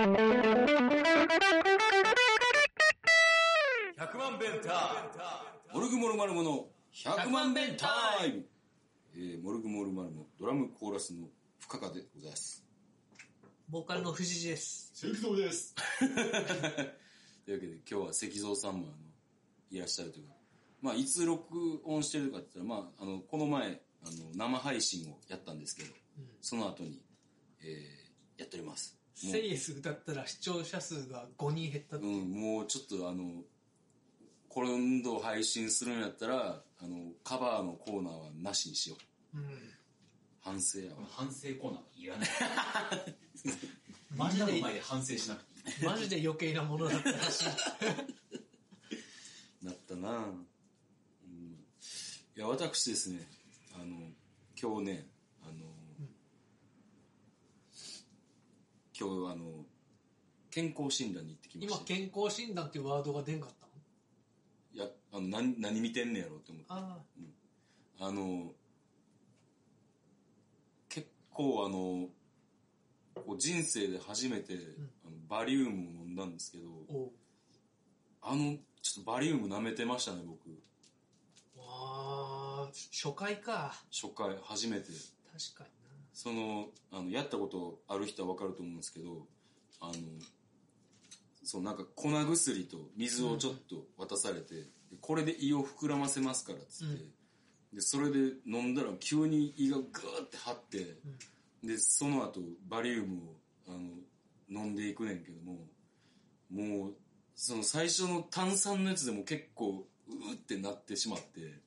100万弁タイムモルグモルマルモの100万弁タイムえー、モルグモルマルモドラムコーラスの深川でございます。ボーカルの藤井です。石像です。というわけで今日は石像さんもあのいらっしゃるというか、まあいつ録音してるかって言ったら、まああの、この前、あの、生配信をやったんですけど、その後に、えー、やっております。セイエス歌ったら視聴者数が5人減ったってうん、もうちょっとあの、今度配信するんやったら、あの、カバーのコーナーはなしにしよう。うん。反省やわ。反省コーナーいらない。マジで前で反省しなくていい。マジで余計なものだったらしい。なったなぁ、うん、いや、私ですね、あの、今日ね、あの、今日あの、健康診断に行ってきま今、した。健康診断っていうワードが出んかったの？いや、あの、何、何見てんねやろって思って。ああの、結構あの、こう人生で初めて、あのバリウムを飲んだんですけどあ、、おうあの、ちょっとバリウム舐めてましたね、僕。わあ、初回か。初回、初めて。確かにな。その、あの、やったことある人はわかると思うんですけど、あの、そう、なんか粉薬と水をちょっと渡されて、でこれで胃を膨らませますからっつって、で、それで飲んだら急に胃がグーって張って、で、その後バリウムを、あの、飲んでいくねんけども、もう、その最初の炭酸のやつでも結構、うーってなってしまって、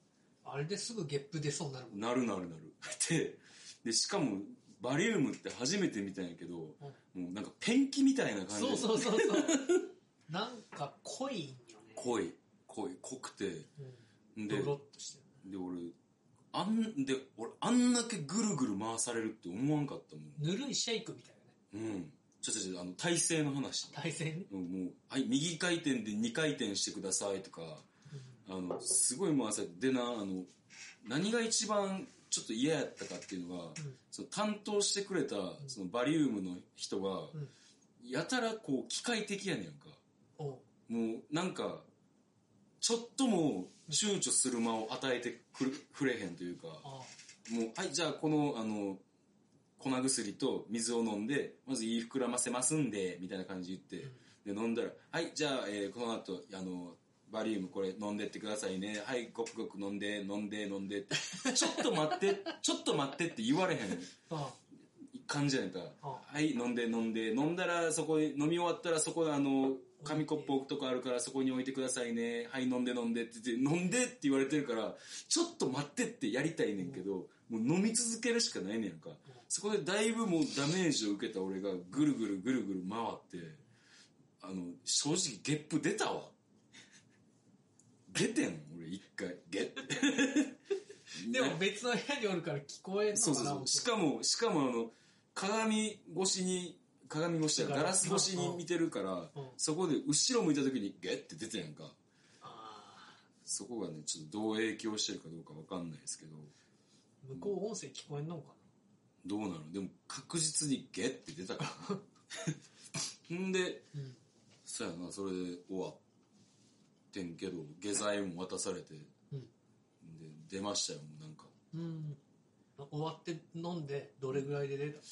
あれですぐゲップ出そうになるもん。なるなるなる。で、で、しかも、バリウムって初めて見たんやけど、もうなんかペンキみたいな感じで。そうそうそうそう。なんか濃いんよね。濃い、濃い、濃くて。うん。でドロッとしてる。で、俺、あん、で、俺、あんだけぐるぐる回されるって思わんかったもん。ぬるいシェイクみたいなね。うん。ちょちょちょ、あの、体勢の話。対戦ね。うんもう、はい、右回転で2回転してくださいとか、あの、すごい回されて、でな、あの、何が一番ちょっと嫌やったかっていうのが、その担当してくれた、そのバリウムの人が、やたらこう、機械的やねんか。もう、なんか、ちょっとも躊躇する間を与えてくる、触れへんというか、あもう、はい、じゃあこの、あの、粉薬と水を飲んで、まず胃膨らませますんで、みたいな感じで言って、で、飲んだら、はい、じゃあ、えーこの後、あの、バリウムこれ飲んでってくださいね。はい、ごくごく飲んで、飲んで、飲んでって。ちょっと待って、ちょっと待ってって言われへんあ。感じやねんか。あはい、飲んで、飲んで、飲んだら、そこに、飲み終わったら、そこであの、紙コップ置くとこあるから、そこに置いてくださいね。はい、飲んで、飲んでって言って、飲んでって言われてるから、ちょっと待ってってやりたいねんけど、もう飲み続けるしかないねんか。そこでだいぶもうダメージを受けた俺が、ぐるぐるぐるぐる回って、あの、正直ゲップ出たわ。出てん俺一回。ゲッ。でも別の部屋におるから聞こえんのかなそうそうそう。しかも、しかもあの、鏡越しに、鏡越しやガラス越しに見てるから、うんそこで後ろ向いた時にゲッて出てやんか。あそこがね、ちょっとどう影響してるかどうかわかんないですけど、ー向こう音声聞こえんのかどうなの？でも確実にゲッて出たから、ね。んで、なうん。そうやな、それで終わってんけど、下剤も渡されて、うん。で、出ましたよ、もうなんか。うん。終わって飲んでどれぐらいで出た？1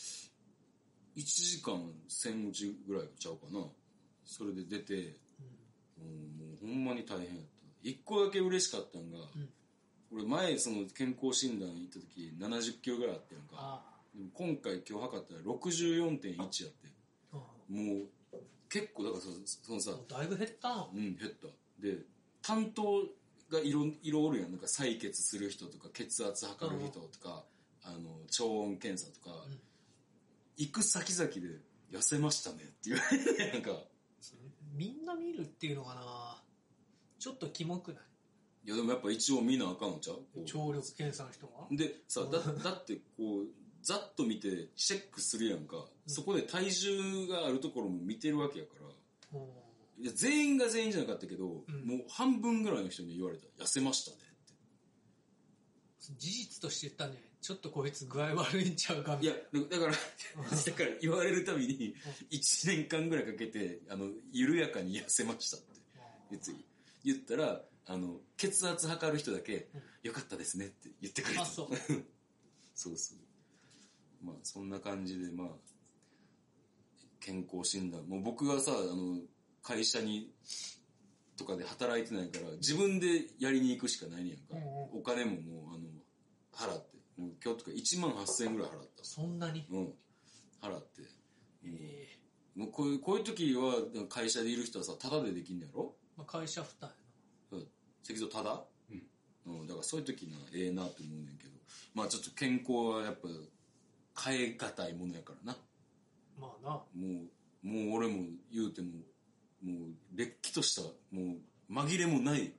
時間1000打ちぐらいちゃうかな。それで出て、もうもうほんまに大変やった。一個だけ嬉しかったんが、俺前その健康診断行った時70キロぐらいあってんか。あでも今回今日測ったら64.1やって。もう結構だからそそのさ、あだいぶ減ったな。うん、減った。で、担当がいろ、いろおるやん。なんか採血する人とか、血圧測る人とか、あの、超音検査とか、行く先々で痩せましたねって言われて、なんか、みんな見るっていうのかな。ちょっとキモくない？いやでもやっぱ一応見なあかんのちゃう？聴力検査の人が？で、さ、だ、だってこう、ざっと見てチェックするやんか。そこで体重があるところも見てるわけやから。うん全員が全員じゃなかったけど、ん。もう半分ぐらいの人に言われた。痩せましたねって。事実として言ったらね。ちょっとこいつ具合悪いんちゃうかみいたいなやだだからだから言われるたびに1年間ぐらいかけてあの緩やかに痩せましたって。言って言ったらあの血圧測る人だけ「よかったですね」って言ってくれた。あそう。そうそう。まあそんな感じでまあ健康診断。もう僕がさあの会社にとかで働いてないから自分でやりに行くしかないねやんか、うんお金ももうあの払ってもう今日とか1万8000円ぐらい払った。そんなに？うん。払って。ええもうこういうこういう時は会社でいる人はさタダでできんのやろ？まあ、会社負担やうん。石像タダ？うん。うん、だからそういう時なええなと思うねんけど。まあちょっと健康はやっぱ変え難いものやからなな。まあな。もうもう俺も言うてももうれっきとしたもう紛れもない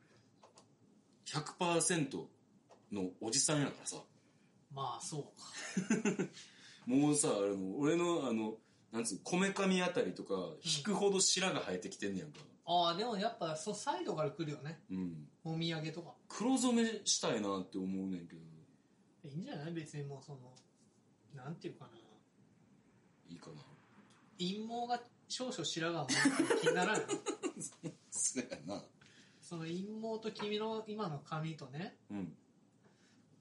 100%のおじさんやからさ。まあそうか。もうさあの俺のあのなんつうこめかみあたりとか引くほど白が生えてきてんねやんか。ああでもやっぱそうサイドから来るよね。うん。お土産とか。黒染めしたいなって思うねんけど。いいんじゃない？別にもうそのなんていうかな。いいかな。陰謀が少々白髪も気にならない？そな。その陰謀と君の今の髪とね。うん。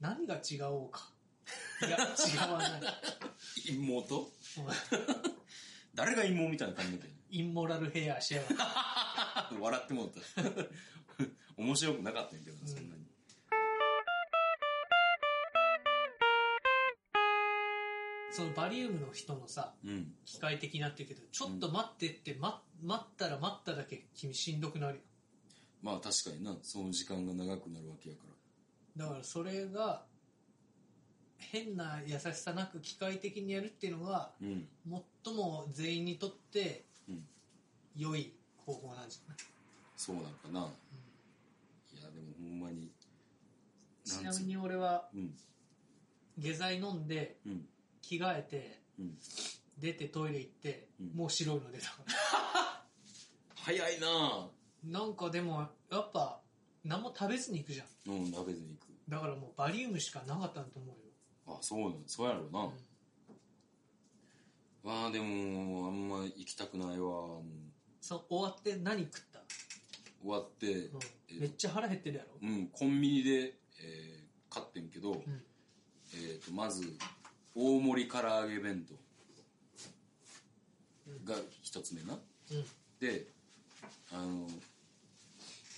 何が違おうか？いや違わない。妹もう誰が妹みたいな髪の毛？インモラルヘアしやがって笑ってもうた。面白くなかったんやけどなそんなに、そのバリウムの人のさうん。機械的になってるけどちょっと待ってって、ま、待ったら待っただけ君しんどくなるよまあ確かにな。その時間が長くなるわけやから。だからそれが変な優しさなく機械的にやるっていうのがうん。最も全員にとってうん。良い方法なんじゃない、そうなんかな、いやでもほんまにちなみに俺はうん。下剤飲んでうん着替えてうん。出てトイレ行って、うん。もう白いの出た。から早いななんかでもやっぱ何も食べずに行くじゃん。うん食べずに行く。だからもうバリウムしかなかったと思うよ。あそうなんそうやろうな、まあでもあんま行きたくないわ。その終わって何食った、終わって、うん。えめっちゃ腹減ってるやろ？うん、コンビニで、えー買ってんけど、ん。えー、とまず大盛り唐揚げ弁当。が一つ目な、うん。であの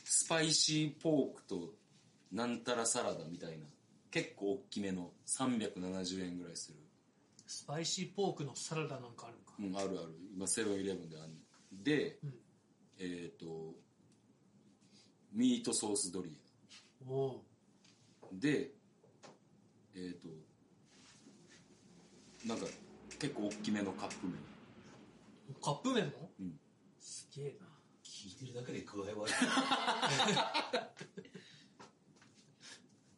スパイシーポークとなんたらサラダみたいな結構大きめの370円ぐらいする。スパイシーポークのサラダなんかあるんか。うんあるある。今セブンイレブンであるで、うん。えっ、とミートソースドリア。でえっ、となんか結構大きめのカップ麺。カップ麺も、うん。すげえな。聞いてるだけで具合悪い。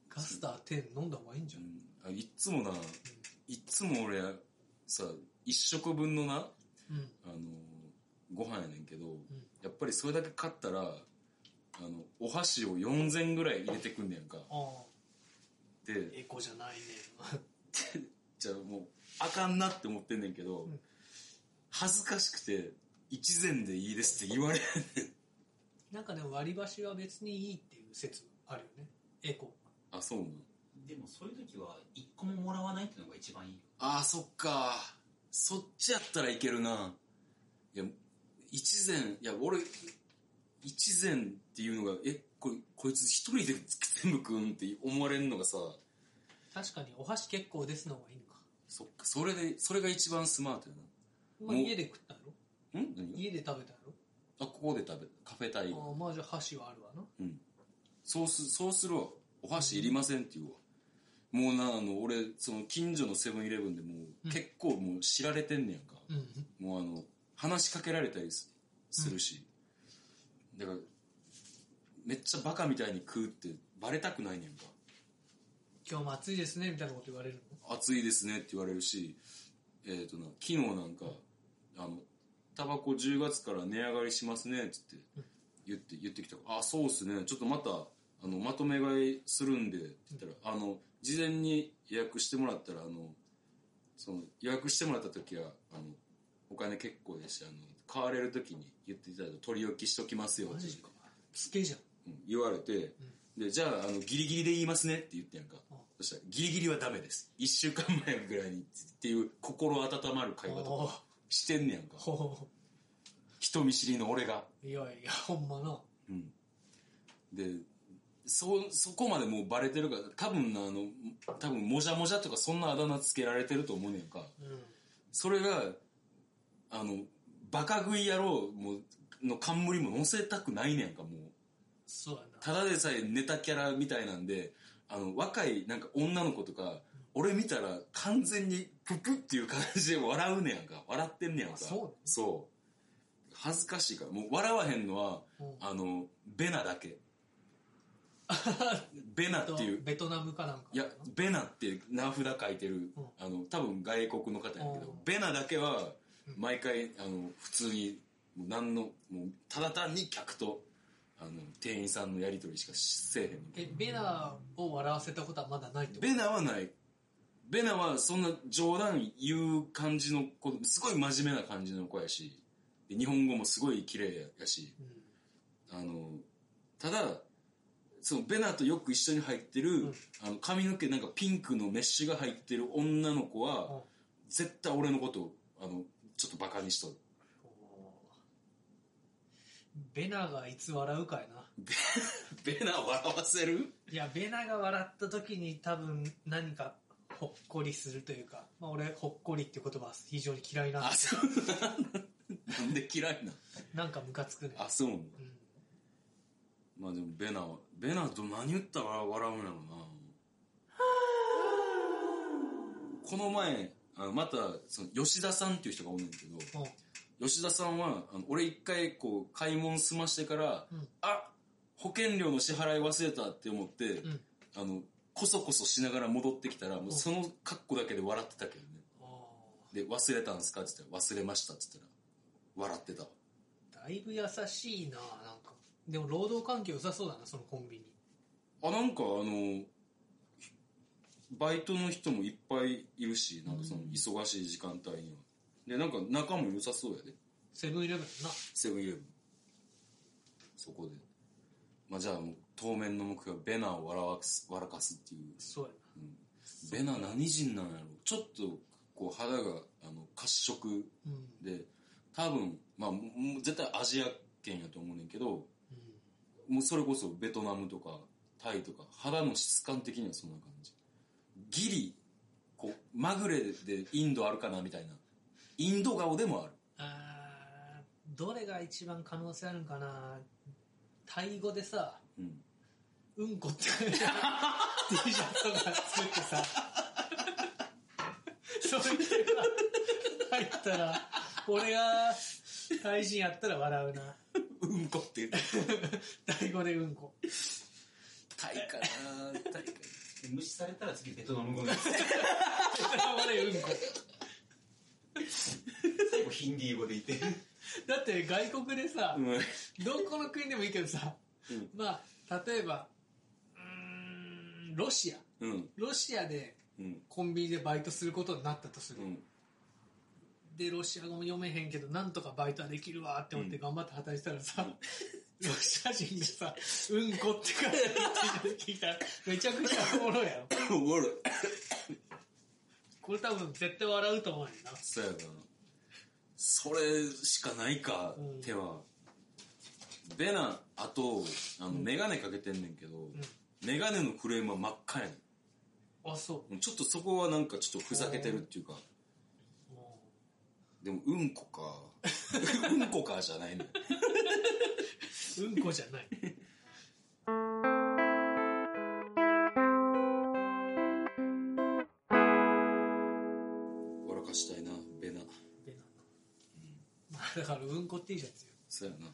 ガスター10飲んだ方がいいんじゃん、あいっつもないっつも俺さ一食分のなうん。あのご飯やねんけど、やっぱりそれだけ買ったらあのお箸を4000ぐらい入れてくんねやんか。ああ。でエコじゃないね。じゃあもうあかんなって思ってんねんけど、ん恥ずかしくて一膳でいいですって言われへんねん。なんかね割り箸は別にいいっていう説あるよね。エコ。あそうなんでもそういう時は一個ももらわないっていうのが一番いいよ。あそっか。そっちやったらいけるな。いや一膳いや俺一膳っていうのがえこれこいつ一人で全部食うんって思われるのがさ。確かにお箸結構ですの方がいいのか、そっかそれでそれが一番スマートやまあ、もう。家で食ったやろ？なん？何が？家で食べたやあここで食べカフェタイろああまあじゃあ箸はあるわな。うん。そうすそうするわ。お箸いりませんって言うわ。もうなあの俺その近所のセブンイレブンでもう、うん。結構もう知られてんねやんか、うん。もうあの話しかけられたりすするし、だからめっちゃバカみたいに食うってバレたくないねんか今日も暑いですねみたいなこと言われるの？暑いですねって言われるしえっ、とな昨日なんかあのタバコ10月から値上がりしますねっつって言って言ってきた。あそうっすね。ちょっとまたあのまとめ買いするんでって言ったら、あの事前に予約してもらったらあのその予約してもらった時はあのお金結構ですしあの買われる時に言っていただいた取り置きしときますよってマジか。つけじゃん。うん言われて、でじゃああのギリギリで言いますねって言ってんやんか、うんそしたらギリギリはダメです。1週間前ぐらいにっていう心温まる会話とかしてんねやんか。ほ人見知りの俺が。ういやいやほんまな。うん。でそそこまでもうバレてるから多分なあの多分もじゃもじゃとかそんなあだ名つけられてると思うねんか。うん。それがあのバカ食い野郎もの冠も載せたくないねんかもう。そうやなただでさえネタキャラみたいなんであの若いなんか女の子とか俺見たら完全にププっていう感じで笑うねやんか。笑ってんねやんか。あそうそう。恥ずかしいから。もう笑わへんのはうん。あのベナだけ。ベナっていう。ベトナムかなんかいやベナって名札書いてる、うん。あの多分外国の方やけどうん。ベナだけはうん。毎回あの普通にもう何のもうただ単に客とあの店員さんのやり取りしかせえへんえベナを笑わせたことはまだないってこと？ベナはない。ベナはそんな冗談言う感じの子すごい真面目な感じの子やしで日本語もすごい綺麗やし。うん。あのただそのベナとよく一緒に入ってる、ん。あの髪の毛なんかピンクのメッシュが入ってる女の子は、うん。絶対俺のことをあのちょっとバカにしとるベナがいつ笑うかやな。ベナ笑わせる？いやベナが笑った時に多分何かほっこりするというか、まあ、俺ほっこりっていう言葉は非常に嫌いなんですあそう なんで嫌いななんかムカつくね。あそうなのうん。まあでもベナはベナと何言ったら笑うんやろな。この前あのまたその吉田さんっていう人がおんねんけどうん吉田さんはあの俺一回こう買い物済ましてから、うん。あ保険料の支払い忘れたって思って、ん。あのこそこそしながら戻ってきたらもうその格好だけで笑ってたけどね。あで忘れたんですかって言ったら忘れましたって言ったら笑ってたわ。ーだいぶ優しいななんか。でも労働環境良さそうだなそのコンビニ。あなんかあのバイトの人もいっぱいいるしなんかその忙しい時間帯にはでなんか仲も良さそうやで。セブンイレブンな。セブンイレブン。そこで。まあじゃあもう当面の目標はベナを笑わす笑かすっていう。そうやベナ何人なんやろ。ちょっとこう肌があの褐色なうん。で多分まあもう絶対アジア圏やと思うねんけどもうそれこそベトナムとかタイとか肌の質感的にはそんな感じ。ギリこうまぐれでインドあるかなみたいなインド顔でもある。あーどれが一番可能性あるんかな。タイ語でさうん。うんこって T シャツとか作ってさ。それでさ入ったら俺がタイ人やったら笑うな。うんこって。言ってタイ語でうんこ。タイかなタイかで無視されたら次ベトナム語でタイ語でうんこヒンディー語で言って。だって外国でさ、うん。どこの国でもいいけどさ、うん。まあ例えばうーんロシア。うん。ロシアでうん。コンビニでバイトすることになったとする、うん。でロシア語も読めへんけどなんとかバイトはできるわって思って頑張って働いてたらさ、ロシア人がさ「うんこ」って書いて聞いた。らめちゃくちゃおもろいやろ。おもろい。これ多分絶対笑うと思うよな。そうやなそれしかないか、うん。手は。ベナあとあの眼鏡かけてんねんけど、眼鏡のフレームは真っ赤やねあそんちょっとそこはなんかちょっとふざけてるっていうか。でもうんこか。うんこかじゃないねん。う うんこじゃない。笑かしただからうんこ T シャツよ。そうやな。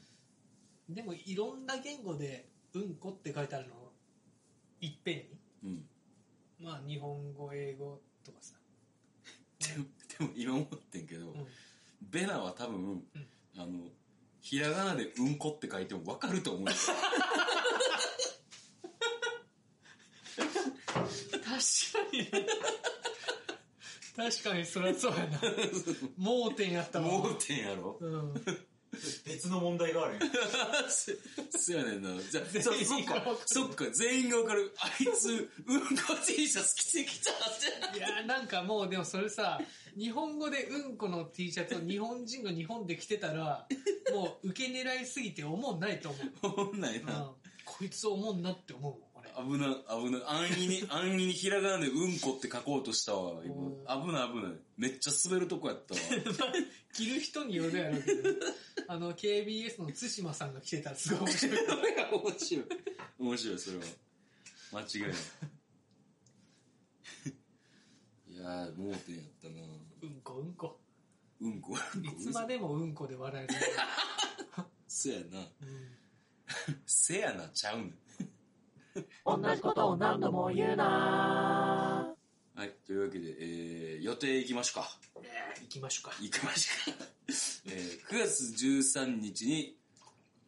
でもいろんな言語でうんこって書いてあるのいっぺんに。うん。まあ日本語英語とかさ。でもでも今思ってんけど、うん。ベナは多分、うん。あのひらがなで「うんこ」って書いても分かると思うよ。確かにそりゃそうやな 盲点やったもん盲点やろ？うん別の問題があるよ。そうやねんな。じゃあ、そっか員が分かる、そっか、全員がわかる。あいつ、うんこ T シャツ着てきたって。いやなんかもうでもそれさ日本語でうんこの T シャツを日本人が日本で着てたらもう受け狙いすぎて思んないと思う、ほんないうんな。、こいつ思んなって思う危な、危な。安易に、安易にひらがなでうんこって書こうとしたわ、今。危ない危ない。めっちゃ滑るとこやったわ。着る人によるやろうけど あの KBS の対馬さんが着てたらすごい面白い面白い。面白い、それは。間違いない。いやー、盲点やったなうんこうんこうんこ、うんこ。いつまでもうんこで笑える、そやな。うんせやな、ちゃうねん。同じことを何度も言うなはい、というわけで、えー、予定行きましょうか。行きましょうか行きましょうか。えー、9月13日に、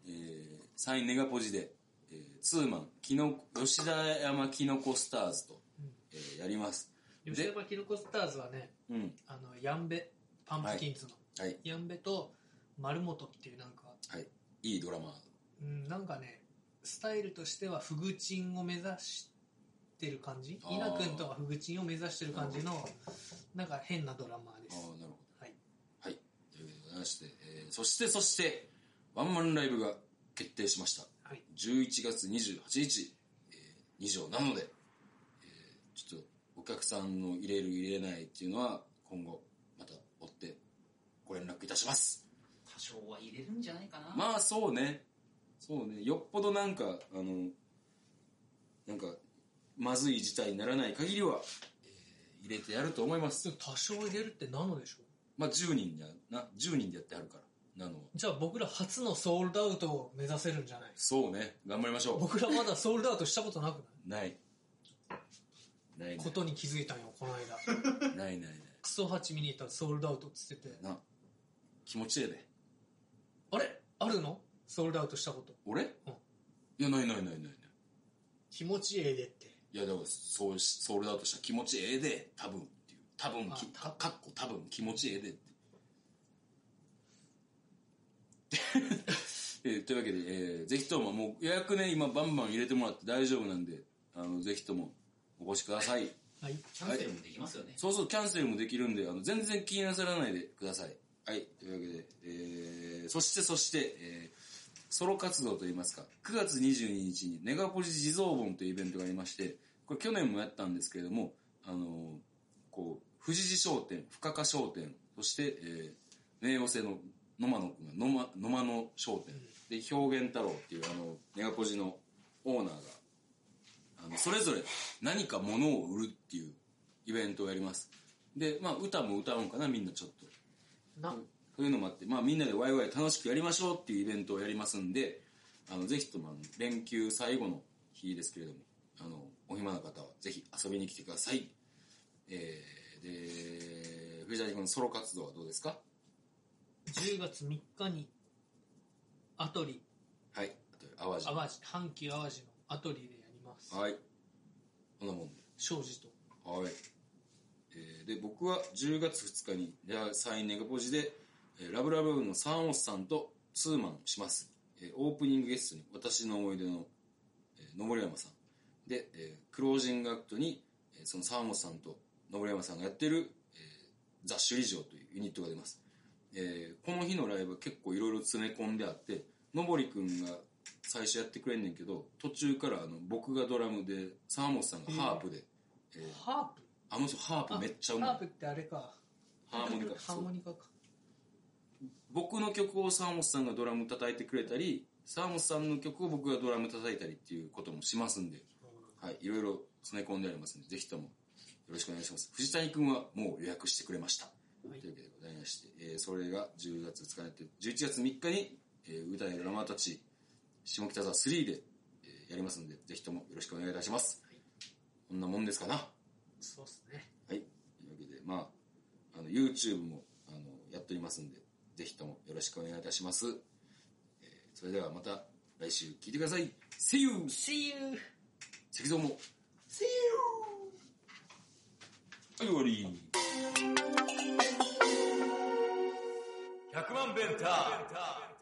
えー、サインネガポジで、えー、ツーマン、キノ吉田山キノコスターズと、えーやります。吉山キノコスターズはねうん。あのヤンベパンプキンズの、はい。ヤンベと丸本っていうなんか、はい。いいドラマー。うん、なんかねスタイルとしてはフグチンを目指してる感じ？稲君とはフグチンを目指してる感じのなんか変なドラマーですああ、なるほど。はいはい。というわけでございまして、えー、そしてそして、ワンマンライブが決定しました。はい11月28日、えー、2条なので、えー、ちょっとお客さんの入れる入れないっていうのは今後また追ってご連絡いたします。多少は入れるんじゃないかな。まあそうね。そうね。よっぽどなんか、あの、なんか、まずい事態にならない限りは、えー入れてやると思います多少入れるってなのでしょまあ10人やな、10人でやってはるから、なのは。じゃあ僕ら初のソールドアウトを目指せるんじゃない？そうね。頑張りましょ僕らまだソールドアウトしたことなくう。ない？ないないないことに気づいたんよこの間 ないないない。クソハチ見に行ったらソールドアウトっつっててな、気持ちええで。あれ？あるの？ソールドアウトしたこと俺、うんいや、ないないないないない。気持ちええでっていや、だから、そうし、ソールドアウトしたら気持ちええで、多分っていう。多分、きあかかっこ多分気持ちええでって。えーというわけで、えーぜひとももう予約ね、今バンバン入れてもらって大丈夫なんで、あの、ぜひともお越しください。はいキャンセルもできますよね。そうそう、キャンセルもできるんで、あの、全然気になさらないでください。はい。というわけで、えー、そしてそして、えー、ソロ活動といいますか、9月22日にネガポジ地蔵盆というイベントがありまして、これ去年もやったんですけれども、あのこう、富士寺商店、深川商店、そして、えー、名誉性の野間野くんが野間野間の商店、で、表現太郎っていうあの、ネガポジのオーナーが、あのそれぞれ何か物を売るっていうイベントをやります。でまあ歌も歌うんかなみんなちょっと。なそういうのもあって、まあ、みんなでワイワイ楽しくやりましょうっていうイベントをやりますんであのぜひとも連休最後の日ですけれどもあのお暇な方はぜひ遊びに来てください。えー、で藤谷君のソロ活動はどうですか？10月3日にアトリ。はいあと淡路。淡路阪急淡路のアトリでやります。はい。こんなもんで。庄司と。はい。えーで、僕は10月2日に、レアサインネガポジで、えーラブラブのサンオスさんとツーマンします。えーオープニングゲストに私の思い出の、えー、野森山さん。で、えークロージングアクトに、えーそのサンオスさんと野森山さんがやってる、えーザ・シュリジョーというユニットが出ます。えーこの日のライブは結構いろいろ詰め込んであって、のぼりくんが最初やってくれんねんけど、途中からあの僕がドラムで、サーモスさんがハープで、えーハープ？あの人ハープめっちゃうまいハープってあれかハーモニカハーモニカか僕の曲をサーモスさんがドラム叩いてくれたりサーモスさんの曲を僕がドラム叩いたりっていうこともしますんで、はい、いろいろ詰め込んでありますのでぜひともよろしくお願いします。藤谷君はもう予約してくれました、はい。というわけでございまして、えーそれが10月2日にやって11月3日に、えー歌えるラマーたち下北沢3で、えーやりますのでぜひともよろしくお願いいたします、こんなもんですかな。そうっすね。はい。というわけで、まあ、あの、YouTube も、あの、やっておりますんで、ぜひともよろしくお願いいたします。えーそれではまた来週聞いてください。See you! See you! 石像も。See you! はい終わり100万弁タ